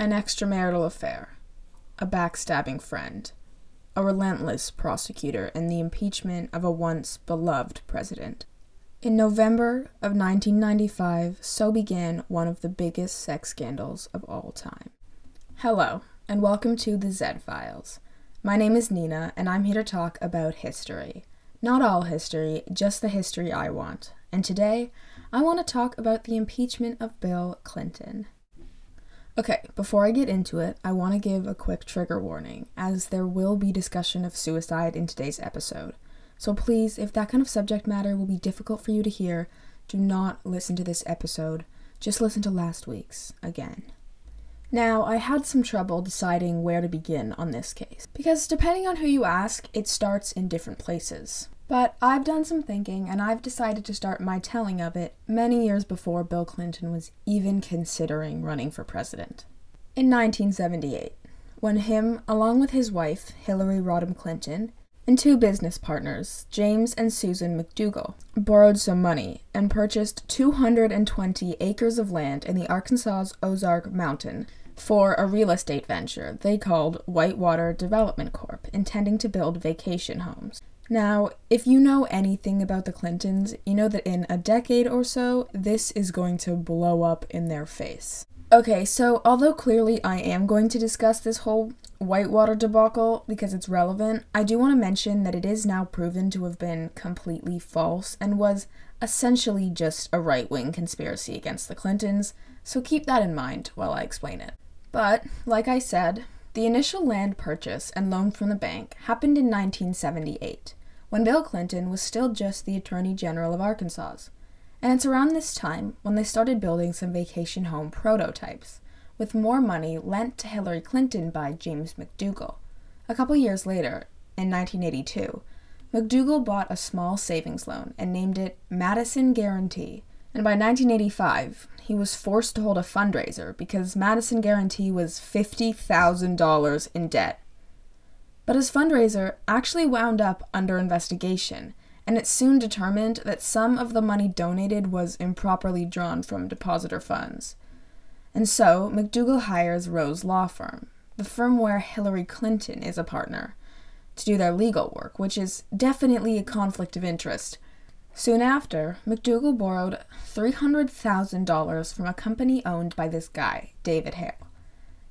an extramarital affair, a backstabbing friend, a relentless prosecutor, and the impeachment of a once beloved president. In November of 1995, so began one of the biggest sex scandals of all time. Hello, and welcome to the Z Files. My name is Nina, and I'm here to talk about history. Not all history, just the history I want. And today, I want to talk about the impeachment of Bill Clinton. Okay, before I get into it, I want to give a quick trigger warning, as there will be discussion of suicide in today's episode. So please, if that kind of subject matter will be difficult for you to hear, do not listen to this episode. Just listen to last week's again. Now, I had some trouble deciding where to begin on this case, because depending on who you ask, it starts in different places. But I've done some thinking and I've decided to start my telling of it many years before Bill Clinton was even considering running for president. In 1978, when him, along with his wife, Hillary Rodham Clinton, and two business partners, James and Susan McDougal, borrowed some money and purchased 220 acres of land in the Arkansas Ozark Mountain for a real estate venture they called Whitewater Development Corp, intending to build vacation homes. Now, if you know anything about the Clintons, you know that in a decade or so, this is going to blow up in their face. Okay, so although clearly I am going to discuss this whole Whitewater debacle because it's relevant, I do want to mention that it is now proven to have been completely false and was essentially just a right wing conspiracy against the Clintons, so keep that in mind while I explain it. But, like I said, the initial land purchase and loan from the bank happened in 1978 when Bill Clinton was still just the Attorney General of Arkansas. And it's around this time when they started building some vacation home prototypes, with more money lent to Hillary Clinton by James McDougal. A couple years later, in 1982, McDougal bought a small savings loan and named it Madison Guaranty. And by 1985, he was forced to hold a fundraiser because Madison Guaranty was $50,000 in debt but his fundraiser actually wound up under investigation, and it soon determined that some of the money donated was improperly drawn from depositor funds. And so, McDougal hires Rose Law Firm, the firm where Hillary Clinton is a partner, to do their legal work, which is definitely a conflict of interest. Soon after, McDougal borrowed $300,000 from a company owned by this guy, David Hale.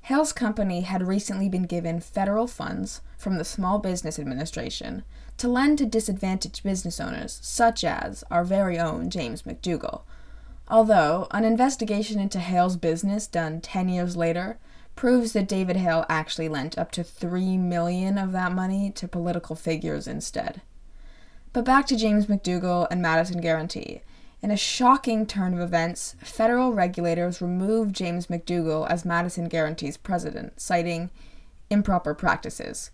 Hale's company had recently been given federal funds from the Small Business Administration to lend to disadvantaged business owners, such as our very own James McDougal. Although, an investigation into Hale's business done 10 years later proves that David Hale actually lent up to 3 million of that money to political figures instead. But back to James McDougal and Madison Guaranty. In a shocking turn of events, federal regulators removed James McDougal as Madison Guaranty's president, citing improper practices,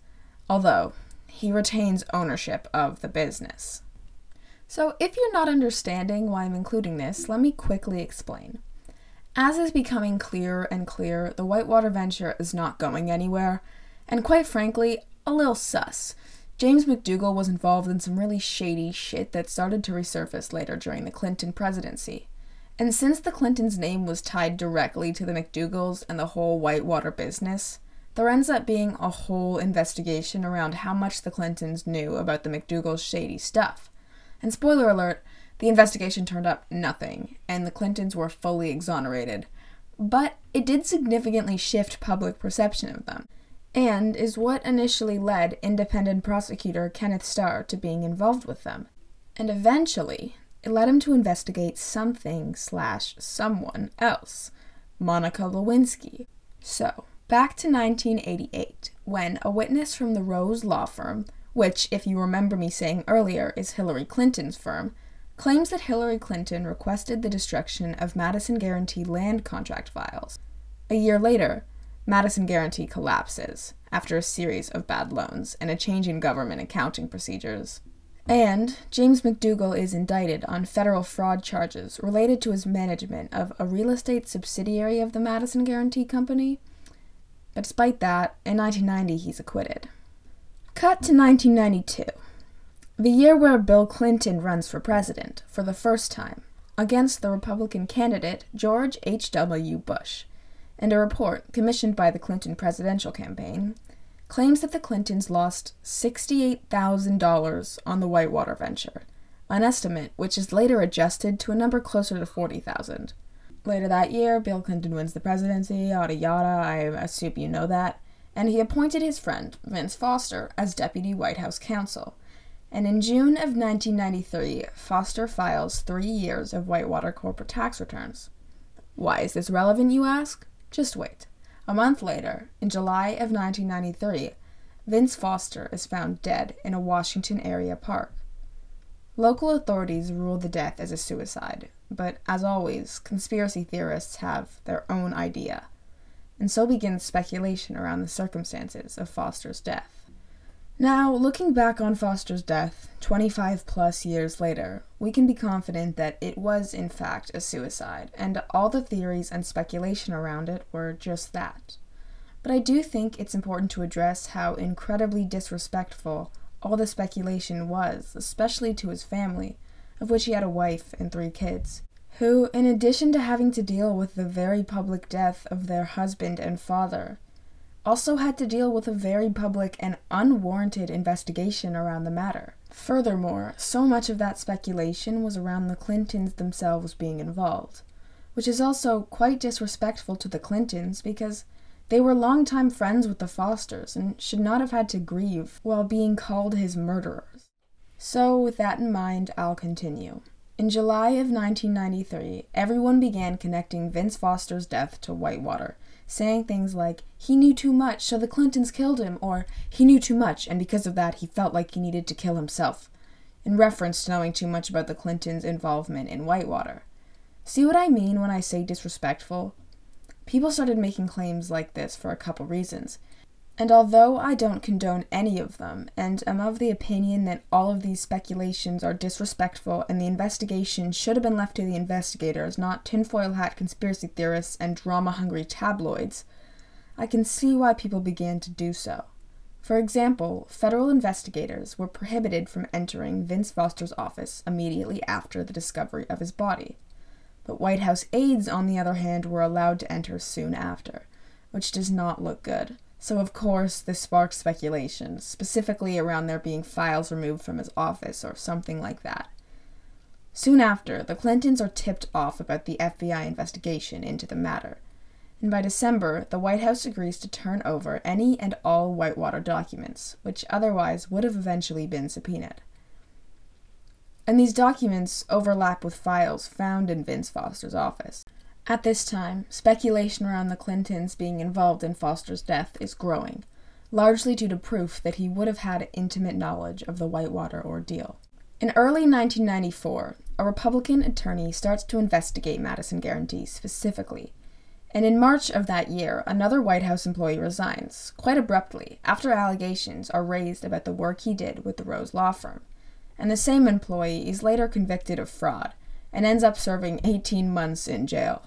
although he retains ownership of the business. So, if you're not understanding why I'm including this, let me quickly explain. As is becoming clearer and clearer, the Whitewater venture is not going anywhere, and quite frankly, a little sus. James McDougal was involved in some really shady shit that started to resurface later during the Clinton presidency. And since the Clintons' name was tied directly to the McDougals and the whole Whitewater business, there ends up being a whole investigation around how much the Clintons knew about the McDougals' shady stuff. And spoiler alert, the investigation turned up nothing, and the Clintons were fully exonerated. But it did significantly shift public perception of them and is what initially led independent prosecutor Kenneth Starr to being involved with them. And eventually, it led him to investigate something slash someone else, Monica Lewinsky. So, back to 1988, when a witness from the Rose Law Firm, which, if you remember me saying earlier, is Hillary Clinton's firm, claims that Hillary Clinton requested the destruction of Madison Guaranty land contract files. A year later, Madison Guaranty collapses after a series of bad loans and a change in government accounting procedures. And James McDougal is indicted on federal fraud charges related to his management of a real estate subsidiary of the Madison Guaranty Company. But despite that, in 1990 he's acquitted. Cut to 1992, the year where Bill Clinton runs for president for the first time against the Republican candidate George H.W. Bush and a report commissioned by the Clinton presidential campaign claims that the Clintons lost $68,000 on the Whitewater venture, an estimate which is later adjusted to a number closer to 40,000. Later that year, Bill Clinton wins the presidency, yada yada, I assume you know that, and he appointed his friend, Vince Foster, as deputy White House counsel. And in June of 1993, Foster files three years of Whitewater corporate tax returns. Why is this relevant, you ask? Just wait. A month later, in July of 1993, Vince Foster is found dead in a Washington area park. Local authorities ruled the death as a suicide, but as always, conspiracy theorists have their own idea. And so begins speculation around the circumstances of Foster's death. Now, looking back on Foster's death, 25 plus years later, we can be confident that it was, in fact, a suicide, and all the theories and speculation around it were just that. But I do think it's important to address how incredibly disrespectful all the speculation was, especially to his family, of which he had a wife and three kids, who, in addition to having to deal with the very public death of their husband and father, also had to deal with a very public and unwarranted investigation around the matter. Furthermore, so much of that speculation was around the Clintons themselves being involved, which is also quite disrespectful to the Clintons because they were longtime friends with the Fosters and should not have had to grieve while being called his murderers. So, with that in mind, I'll continue. In July of 1993, everyone began connecting Vince Foster's death to Whitewater, saying things like, he knew too much, so the Clintons killed him, or he knew too much, and because of that, he felt like he needed to kill himself, in reference to knowing too much about the Clintons' involvement in Whitewater. See what I mean when I say disrespectful? People started making claims like this for a couple reasons. And although I don't condone any of them, and am of the opinion that all of these speculations are disrespectful and the investigation should have been left to the investigators, not tinfoil hat conspiracy theorists and drama hungry tabloids, I can see why people began to do so. For example, federal investigators were prohibited from entering Vince Foster's office immediately after the discovery of his body but White House aides, on the other hand, were allowed to enter soon after, which does not look good. So, of course, this sparked speculation, specifically around there being files removed from his office or something like that. Soon after, the Clintons are tipped off about the FBI investigation into the matter, and by December, the White House agrees to turn over any and all Whitewater documents, which otherwise would have eventually been subpoenaed and these documents overlap with files found in Vince Foster's office. At this time, speculation around the Clintons being involved in Foster's death is growing, largely due to proof that he would have had intimate knowledge of the Whitewater ordeal. In early 1994, a Republican attorney starts to investigate Madison Guaranty specifically, and in March of that year, another White House employee resigns, quite abruptly, after allegations are raised about the work he did with the Rose Law Firm and the same employee is later convicted of fraud and ends up serving 18 months in jail.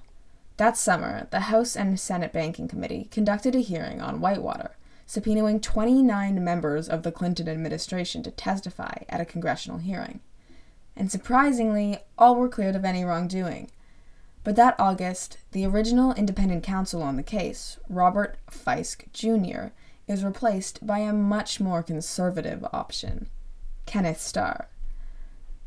That summer, the House and Senate Banking Committee conducted a hearing on Whitewater, subpoenaing 29 members of the Clinton administration to testify at a congressional hearing. And surprisingly, all were cleared of any wrongdoing. But that August, the original independent counsel on the case, Robert Fiske Jr., is replaced by a much more conservative option. Kenneth Starr.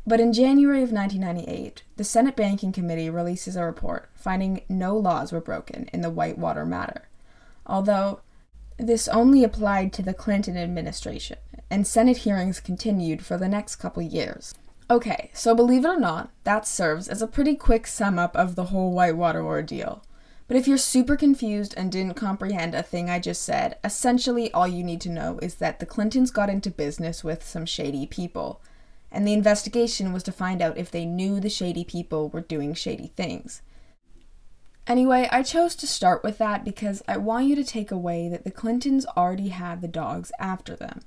But in January of 1998, the Senate Banking Committee releases a report finding no laws were broken in the Whitewater matter, although this only applied to the Clinton administration, and Senate hearings continued for the next couple years. Okay, so believe it or not, that serves as a pretty quick sum up of the whole Whitewater ordeal. But if you're super confused and didn't comprehend a thing I just said, essentially all you need to know is that the Clintons got into business with some shady people. And the investigation was to find out if they knew the shady people were doing shady things. Anyway, I chose to start with that because I want you to take away that the Clintons already had the dogs after them.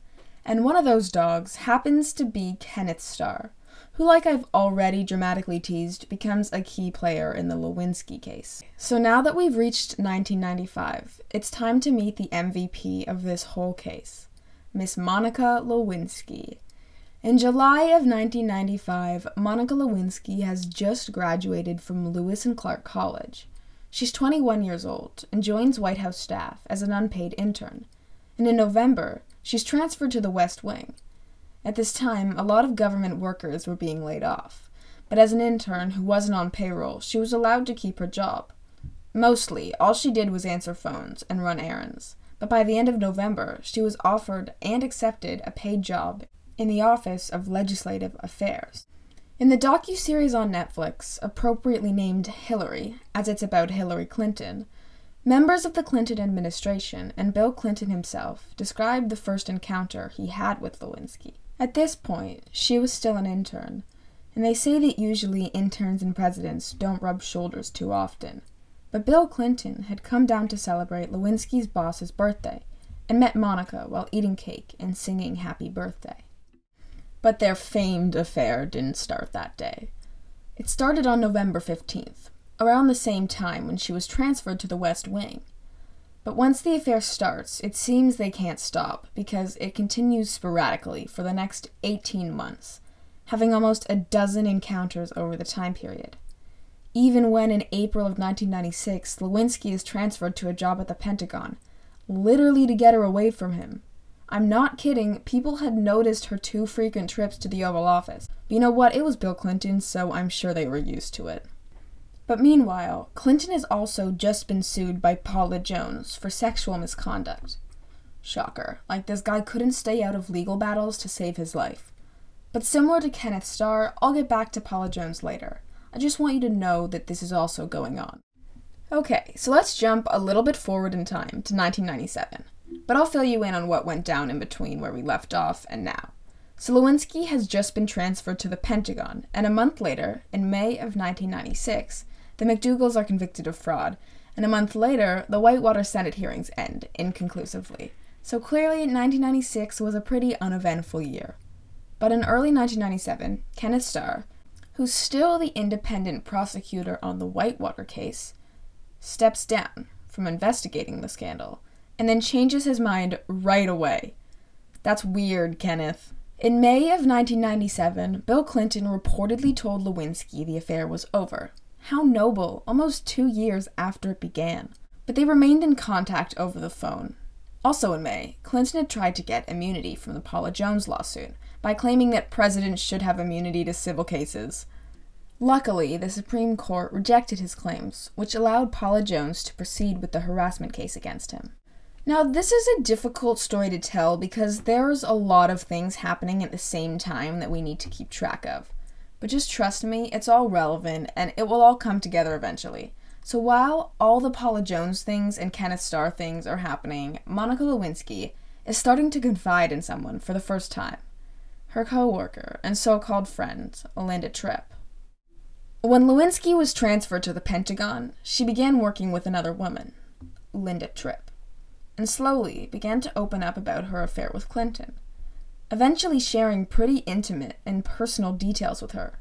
And one of those dogs happens to be Kenneth Starr, who, like I've already dramatically teased, becomes a key player in the Lewinsky case. So now that we've reached 1995, it's time to meet the MVP of this whole case, Miss Monica Lewinsky. In July of 1995, Monica Lewinsky has just graduated from Lewis and Clark College. She's 21 years old and joins White House staff as an unpaid intern. And in November, she's transferred to the West Wing. At this time, a lot of government workers were being laid off, but as an intern who wasn't on payroll, she was allowed to keep her job. Mostly, all she did was answer phones and run errands, but by the end of November, she was offered and accepted a paid job in the Office of Legislative Affairs. In the docu-series on Netflix, appropriately named Hillary, as it's about Hillary Clinton, members of the Clinton administration and Bill Clinton himself described the first encounter he had with Lewinsky. At this point, she was still an intern, and they say that usually interns and presidents don't rub shoulders too often. But Bill Clinton had come down to celebrate Lewinsky's boss's birthday and met Monica while eating cake and singing happy birthday. But their famed affair didn't start that day. It started on November 15th, around the same time when she was transferred to the West Wing. But once the affair starts, it seems they can't stop because it continues sporadically for the next 18 months, having almost a dozen encounters over the time period. Even when in April of 1996, Lewinsky is transferred to a job at the Pentagon, literally to get her away from him, I'm not kidding, people had noticed her too frequent trips to the Oval Office. But you know what? It was Bill Clinton, so I'm sure they were used to it. But meanwhile, Clinton has also just been sued by Paula Jones for sexual misconduct. Shocker. Like, this guy couldn't stay out of legal battles to save his life. But similar to Kenneth Starr, I'll get back to Paula Jones later. I just want you to know that this is also going on. Okay, so let's jump a little bit forward in time to 1997 but I'll fill you in on what went down in between where we left off and now. So Lewinsky has just been transferred to the Pentagon, and a month later, in May of 1996, the McDougals are convicted of fraud, and a month later, the Whitewater Senate hearings end inconclusively. So clearly, 1996 was a pretty uneventful year. But in early 1997, Kenneth Starr, who's still the independent prosecutor on the Whitewater case, steps down from investigating the scandal and then changes his mind right away. That's weird, Kenneth. In May of 1997, Bill Clinton reportedly told Lewinsky the affair was over. How noble, almost two years after it began. But they remained in contact over the phone. Also in May, Clinton had tried to get immunity from the Paula Jones lawsuit by claiming that presidents should have immunity to civil cases. Luckily, the Supreme Court rejected his claims, which allowed Paula Jones to proceed with the harassment case against him. Now, this is a difficult story to tell because there's a lot of things happening at the same time that we need to keep track of. But just trust me, it's all relevant and it will all come together eventually. So while all the Paula Jones things and Kenneth Starr things are happening, Monica Lewinsky is starting to confide in someone for the first time. Her coworker and so-called friend, Linda Tripp. When Lewinsky was transferred to the Pentagon, she began working with another woman, Linda Tripp and slowly began to open up about her affair with Clinton, eventually sharing pretty intimate and personal details with her.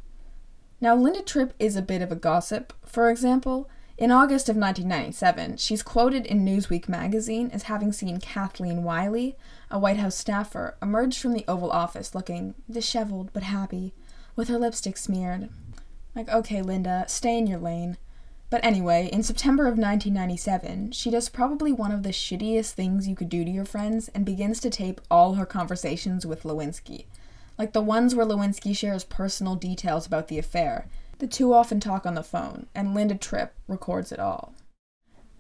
Now, Linda Tripp is a bit of a gossip. For example, in August of 1997, she's quoted in Newsweek magazine as having seen Kathleen Willey, a White House staffer, emerge from the Oval Office looking disheveled but happy, with her lipstick smeared. Like, okay, Linda, stay in your lane. But anyway, in September of 1997, she does probably one of the shittiest things you could do to your friends and begins to tape all her conversations with Lewinsky. Like the ones where Lewinsky shares personal details about the affair. The two often talk on the phone, and Linda Tripp records it all.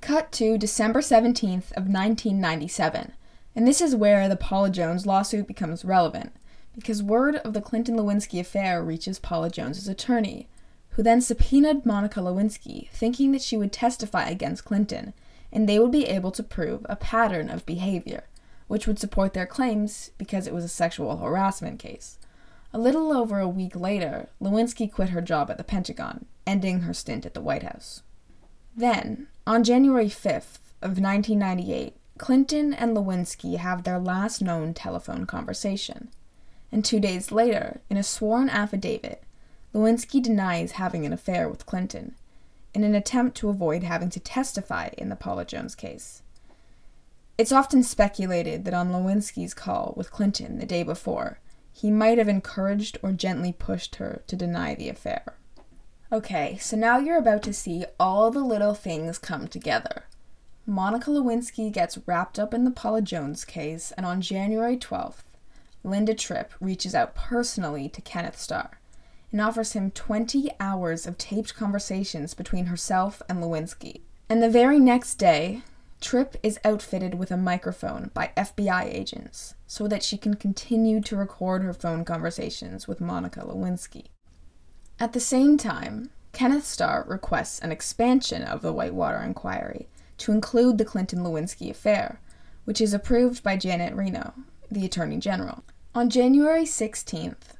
Cut to December 17th of 1997, and this is where the Paula Jones lawsuit becomes relevant, because word of the Clinton Lewinsky affair reaches Paula Jones's attorney, who then subpoenaed Monica Lewinsky, thinking that she would testify against Clinton, and they would be able to prove a pattern of behavior, which would support their claims because it was a sexual harassment case. A little over a week later, Lewinsky quit her job at the Pentagon, ending her stint at the White House. Then, on January 5th of 1998, Clinton and Lewinsky have their last known telephone conversation. And two days later, in a sworn affidavit, Lewinsky denies having an affair with Clinton in an attempt to avoid having to testify in the Paula Jones case. It's often speculated that on Lewinsky's call with Clinton the day before, he might have encouraged or gently pushed her to deny the affair. Okay, so now you're about to see all the little things come together. Monica Lewinsky gets wrapped up in the Paula Jones case, and on January 12th, Linda Tripp reaches out personally to Kenneth Starr and offers him 20 hours of taped conversations between herself and Lewinsky. And the very next day, Tripp is outfitted with a microphone by FBI agents so that she can continue to record her phone conversations with Monica Lewinsky. At the same time, Kenneth Starr requests an expansion of the Whitewater inquiry to include the Clinton Lewinsky affair, which is approved by Janet Reno, the Attorney General. On January 16th,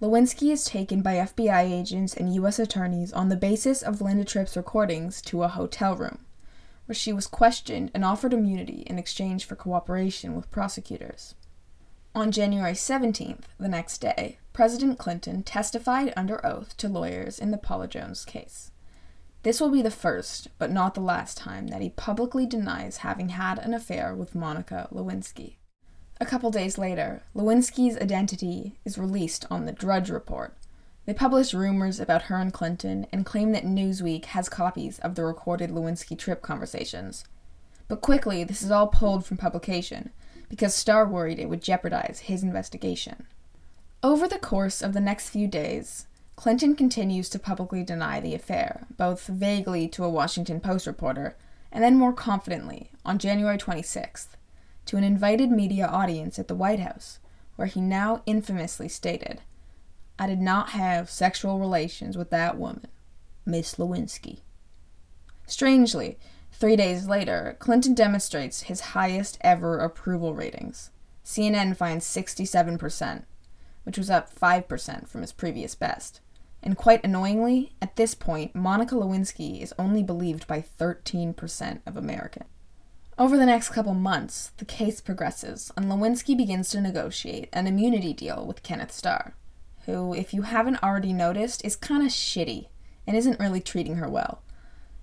Lewinsky is taken by FBI agents and U.S. attorneys on the basis of Linda Tripp's recordings to a hotel room, where she was questioned and offered immunity in exchange for cooperation with prosecutors. On January 17th, the next day, President Clinton testified under oath to lawyers in the Paula Jones case. This will be the first, but not the last time, that he publicly denies having had an affair with Monica Lewinsky. A couple days later, Lewinsky's identity is released on the Drudge Report. They publish rumors about her and Clinton and claim that Newsweek has copies of the recorded Lewinsky Tripp conversations. But quickly, this is all pulled from publication because Starr worried it would jeopardize his investigation. Over the course of the next few days, Clinton continues to publicly deny the affair, both vaguely to a Washington Post reporter and then more confidently on January 26th to an invited media audience at the White House, where he now infamously stated, I did not have sexual relations with that woman, Miss Lewinsky. Strangely, three days later, Clinton demonstrates his highest ever approval ratings. CNN finds 67%, which was up 5% from his previous best. And quite annoyingly, at this point, Monica Lewinsky is only believed by 13% of Americans. Over the next couple months, the case progresses, and Lewinsky begins to negotiate an immunity deal with Kenneth Starr, who, if you haven't already noticed, is kind of shitty and isn't really treating her well.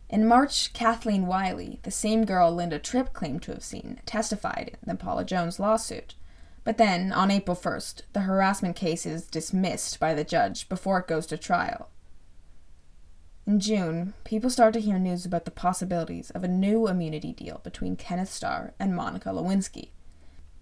In March, Kathleen Willey, the same girl Linda Tripp claimed to have seen, testified in the Paula Jones lawsuit. But then, on April 1st, the harassment case is dismissed by the judge before it goes to trial. In June, people start to hear news about the possibilities of a new immunity deal between Kenneth Starr and Monica Lewinsky.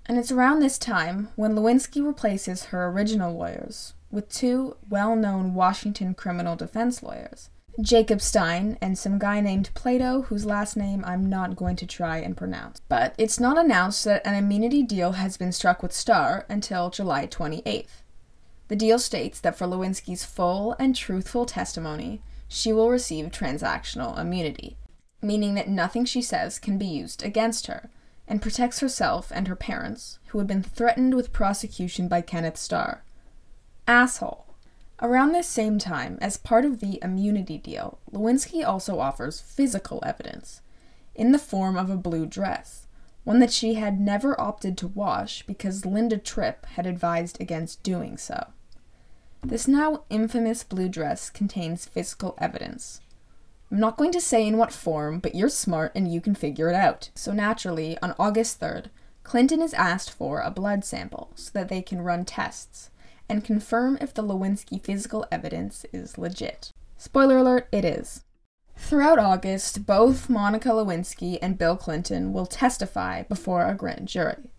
And it's around this time when Lewinsky replaces her original lawyers with two well known Washington criminal defense lawyers Jacob Stein and some guy named Plato, whose last name I'm not going to try and pronounce. But it's not announced that an immunity deal has been struck with Starr until July 28th. The deal states that for Lewinsky's full and truthful testimony, she will receive transactional immunity, meaning that nothing she says can be used against her, and protects herself and her parents, who had been threatened with prosecution by Kenneth Starr. Asshole. Around this same time, as part of the immunity deal, Lewinsky also offers physical evidence, in the form of a blue dress, one that she had never opted to wash because Linda Tripp had advised against doing so. This now infamous blue dress contains physical evidence. I'm not going to say in what form, but you're smart and you can figure it out. So naturally, on August 3rd, Clinton is asked for a blood sample so that they can run tests and confirm if the Lewinsky physical evidence is legit. Spoiler alert, it is. Throughout August, both Monica Lewinsky and Bill Clinton will testify before a grand jury.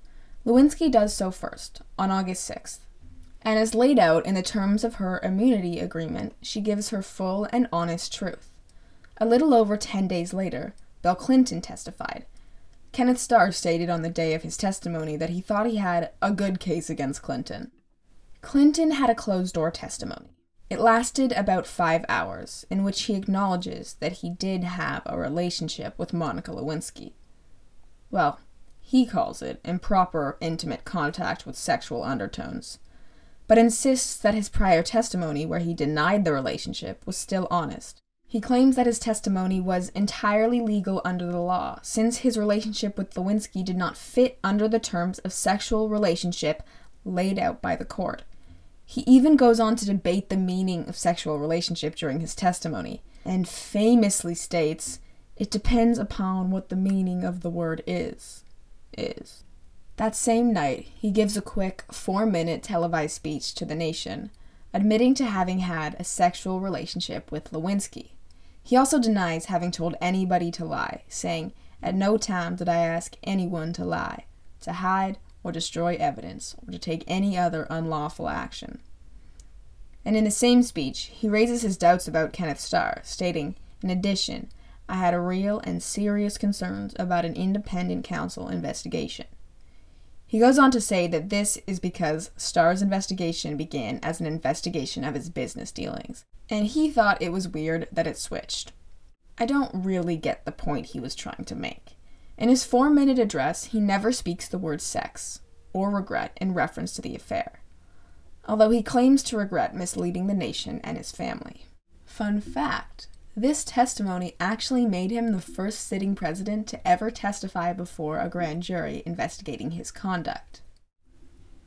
Lewinsky does so first, on August 6th. And as laid out in the terms of her immunity agreement, she gives her full and honest truth. A little over 10 days later, Bill Clinton testified. Kenneth Starr stated on the day of his testimony that he thought he had a good case against Clinton. Clinton had a closed door testimony. It lasted about five hours, in which he acknowledges that he did have a relationship with Monica Lewinsky. Well, he calls it improper intimate contact with sexual undertones but insists that his prior testimony, where he denied the relationship, was still honest. He claims that his testimony was entirely legal under the law, since his relationship with Lewinsky did not fit under the terms of sexual relationship laid out by the court. He even goes on to debate the meaning of sexual relationship during his testimony, and famously states, It depends upon what the meaning of the word is. Is. That same night, he gives a quick four minute televised speech to the nation, admitting to having had a sexual relationship with Lewinsky. He also denies having told anybody to lie, saying, At no time did I ask anyone to lie, to hide or destroy evidence, or to take any other unlawful action. And in the same speech, he raises his doubts about Kenneth Starr, stating, In addition, I had real and serious concerns about an independent counsel investigation. He goes on to say that this is because Starr's investigation began as an investigation of his business dealings, and he thought it was weird that it switched. I don't really get the point he was trying to make. In his four minute address, he never speaks the word sex or regret in reference to the affair, although he claims to regret misleading the nation and his family. Fun fact this testimony actually made him the first sitting president to ever testify before a grand jury investigating his conduct.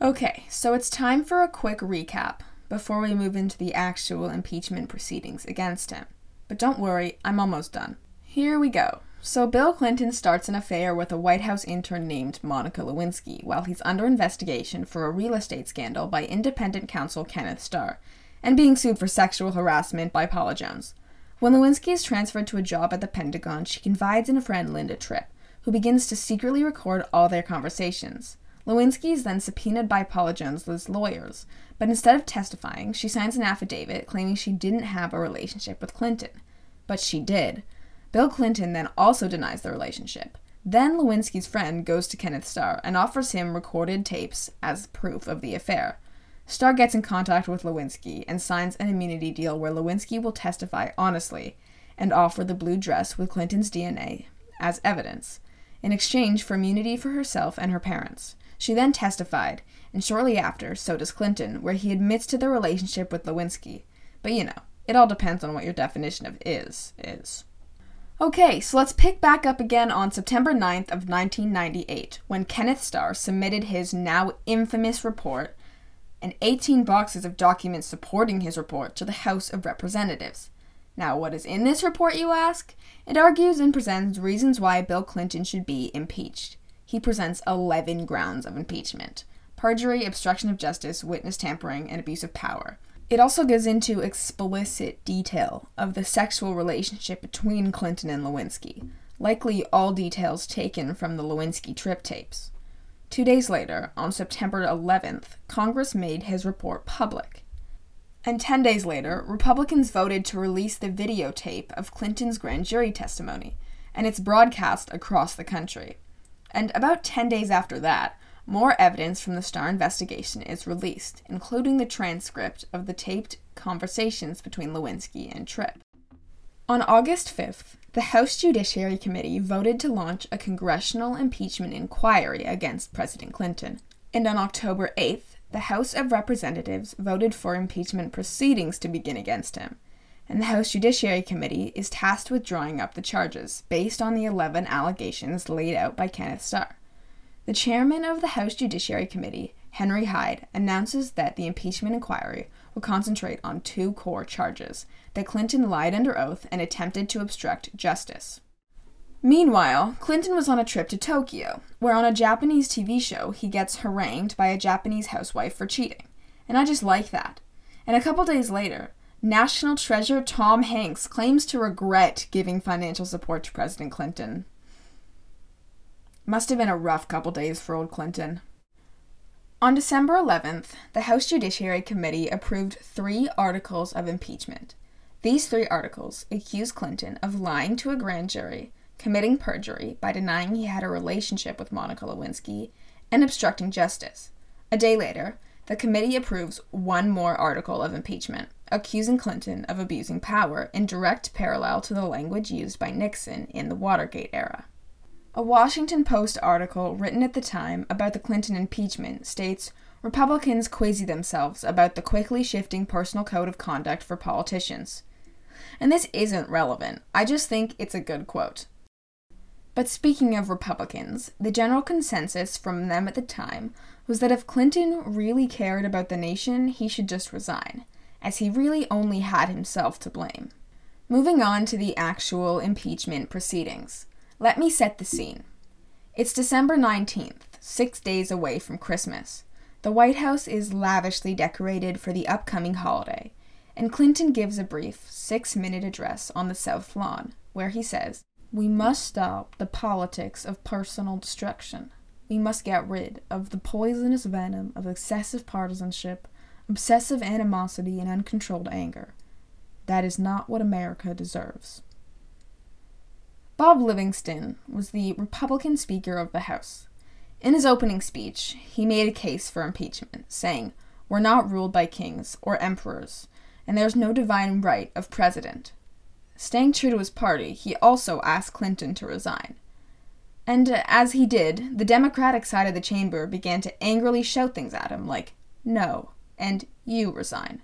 Okay, so it's time for a quick recap before we move into the actual impeachment proceedings against him. But don't worry, I'm almost done. Here we go. So, Bill Clinton starts an affair with a White House intern named Monica Lewinsky while he's under investigation for a real estate scandal by independent counsel Kenneth Starr and being sued for sexual harassment by Paula Jones. When Lewinsky is transferred to a job at the Pentagon, she confides in a friend, Linda Tripp, who begins to secretly record all their conversations. Lewinsky is then subpoenaed by Paula Jones's lawyers, but instead of testifying, she signs an affidavit claiming she didn't have a relationship with Clinton. But she did. Bill Clinton then also denies the relationship. Then Lewinsky's friend goes to Kenneth Starr and offers him recorded tapes as proof of the affair. Starr gets in contact with Lewinsky and signs an immunity deal where Lewinsky will testify honestly and offer the blue dress with Clinton's DNA as evidence, in exchange for immunity for herself and her parents. She then testified, and shortly after, so does Clinton, where he admits to the relationship with Lewinsky. But you know, it all depends on what your definition of is is. Okay, so let's pick back up again on September 9th of 1998, when Kenneth Starr submitted his now infamous report and 18 boxes of documents supporting his report to the House of Representatives. Now, what is in this report, you ask? It argues and presents reasons why Bill Clinton should be impeached. He presents 11 grounds of impeachment perjury, obstruction of justice, witness tampering, and abuse of power. It also goes into explicit detail of the sexual relationship between Clinton and Lewinsky, likely all details taken from the Lewinsky Tripp tapes. Two days later, on September 11th, Congress made his report public. And 10 days later, Republicans voted to release the videotape of Clinton's grand jury testimony, and it's broadcast across the country. And about 10 days after that, more evidence from the Starr investigation is released, including the transcript of the taped conversations between Lewinsky and Tripp. On August 5th, the House Judiciary Committee voted to launch a congressional impeachment inquiry against President Clinton. And on October 8th, the House of Representatives voted for impeachment proceedings to begin against him. And the House Judiciary Committee is tasked with drawing up the charges based on the 11 allegations laid out by Kenneth Starr. The chairman of the House Judiciary Committee, Henry Hyde, announces that the impeachment inquiry will concentrate on two core charges that Clinton lied under oath and attempted to obstruct justice. Meanwhile, Clinton was on a trip to Tokyo, where on a Japanese TV show he gets harangued by a Japanese housewife for cheating. And I just like that. And a couple days later, National Treasure Tom Hanks claims to regret giving financial support to President Clinton. Must have been a rough couple days for old Clinton. On December 11th, the House Judiciary Committee approved three articles of impeachment. These three articles accuse Clinton of lying to a grand jury, committing perjury by denying he had a relationship with Monica Lewinsky, and obstructing justice. A day later, the committee approves one more article of impeachment, accusing Clinton of abusing power in direct parallel to the language used by Nixon in the Watergate era. A Washington Post article written at the time about the Clinton impeachment states Republicans queasy themselves about the quickly shifting personal code of conduct for politicians. And this isn't relevant, I just think it's a good quote. But speaking of Republicans, the general consensus from them at the time was that if Clinton really cared about the nation, he should just resign, as he really only had himself to blame. Moving on to the actual impeachment proceedings. Let me set the scene. It's December 19th, six days away from Christmas. The White House is lavishly decorated for the upcoming holiday, and Clinton gives a brief six minute address on the South Lawn, where he says, We must stop the politics of personal destruction. We must get rid of the poisonous venom of excessive partisanship, obsessive animosity, and uncontrolled anger. That is not what America deserves. Bob Livingston was the Republican Speaker of the House. In his opening speech, he made a case for impeachment, saying, We're not ruled by kings or emperors, and there's no divine right of president. Staying true to his party, he also asked Clinton to resign. And uh, as he did, the Democratic side of the chamber began to angrily shout things at him like, no, and you resign.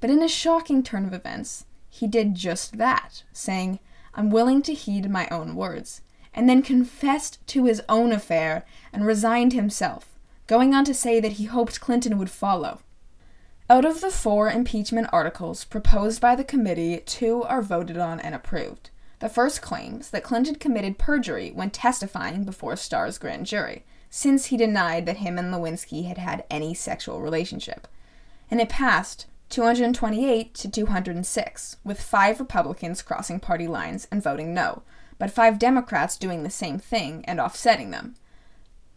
But in a shocking turn of events, he did just that, saying, I'm willing to heed my own words, and then confessed to his own affair and resigned himself, going on to say that he hoped Clinton would follow. Out of the four impeachment articles proposed by the committee, two are voted on and approved. The first claims that Clinton committed perjury when testifying before Starr's grand jury, since he denied that him and Lewinsky had had any sexual relationship. And it passed 228 to 206, with five Republicans crossing party lines and voting no, but five Democrats doing the same thing and offsetting them.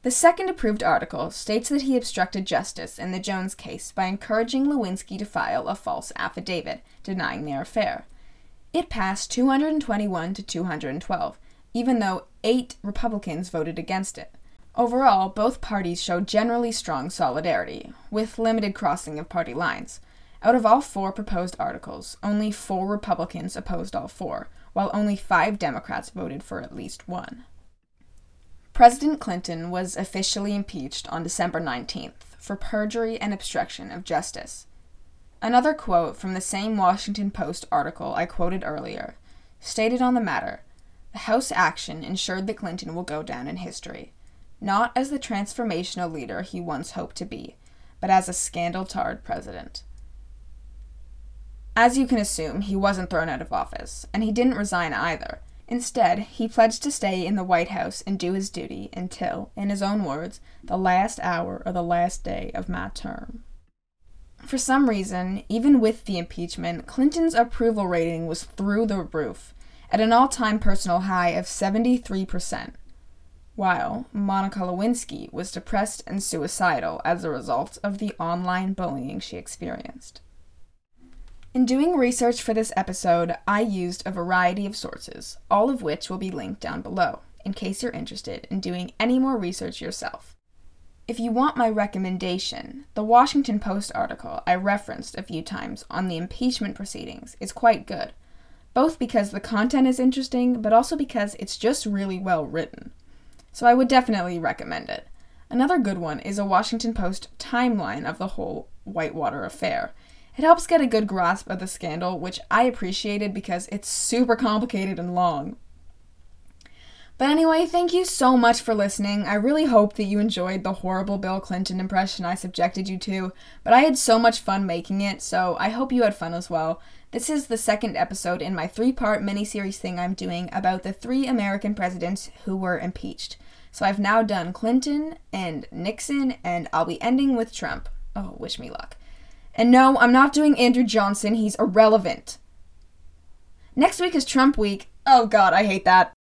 The second approved article states that he obstructed justice in the Jones case by encouraging Lewinsky to file a false affidavit denying their affair. It passed 221 to 212, even though eight Republicans voted against it. Overall, both parties showed generally strong solidarity, with limited crossing of party lines. Out of all four proposed articles, only four Republicans opposed all four, while only five Democrats voted for at least one. President Clinton was officially impeached on December 19th for perjury and obstruction of justice. Another quote from the same Washington Post article I quoted earlier stated on the matter the House action ensured that Clinton will go down in history, not as the transformational leader he once hoped to be, but as a scandal tarred president. As you can assume, he wasn't thrown out of office, and he didn't resign either. Instead, he pledged to stay in the White House and do his duty until, in his own words, the last hour or the last day of my term. For some reason, even with the impeachment, Clinton's approval rating was through the roof, at an all time personal high of 73%, while Monica Lewinsky was depressed and suicidal as a result of the online bullying she experienced. In doing research for this episode, I used a variety of sources, all of which will be linked down below, in case you're interested in doing any more research yourself. If you want my recommendation, the Washington Post article I referenced a few times on the impeachment proceedings is quite good, both because the content is interesting, but also because it's just really well written. So I would definitely recommend it. Another good one is a Washington Post timeline of the whole Whitewater affair. It helps get a good grasp of the scandal, which I appreciated because it's super complicated and long. But anyway, thank you so much for listening. I really hope that you enjoyed the horrible Bill Clinton impression I subjected you to, but I had so much fun making it, so I hope you had fun as well. This is the second episode in my three part miniseries thing I'm doing about the three American presidents who were impeached. So I've now done Clinton and Nixon, and I'll be ending with Trump. Oh, wish me luck. And no, I'm not doing Andrew Johnson, he's irrelevant. Next week is Trump week. Oh god, I hate that.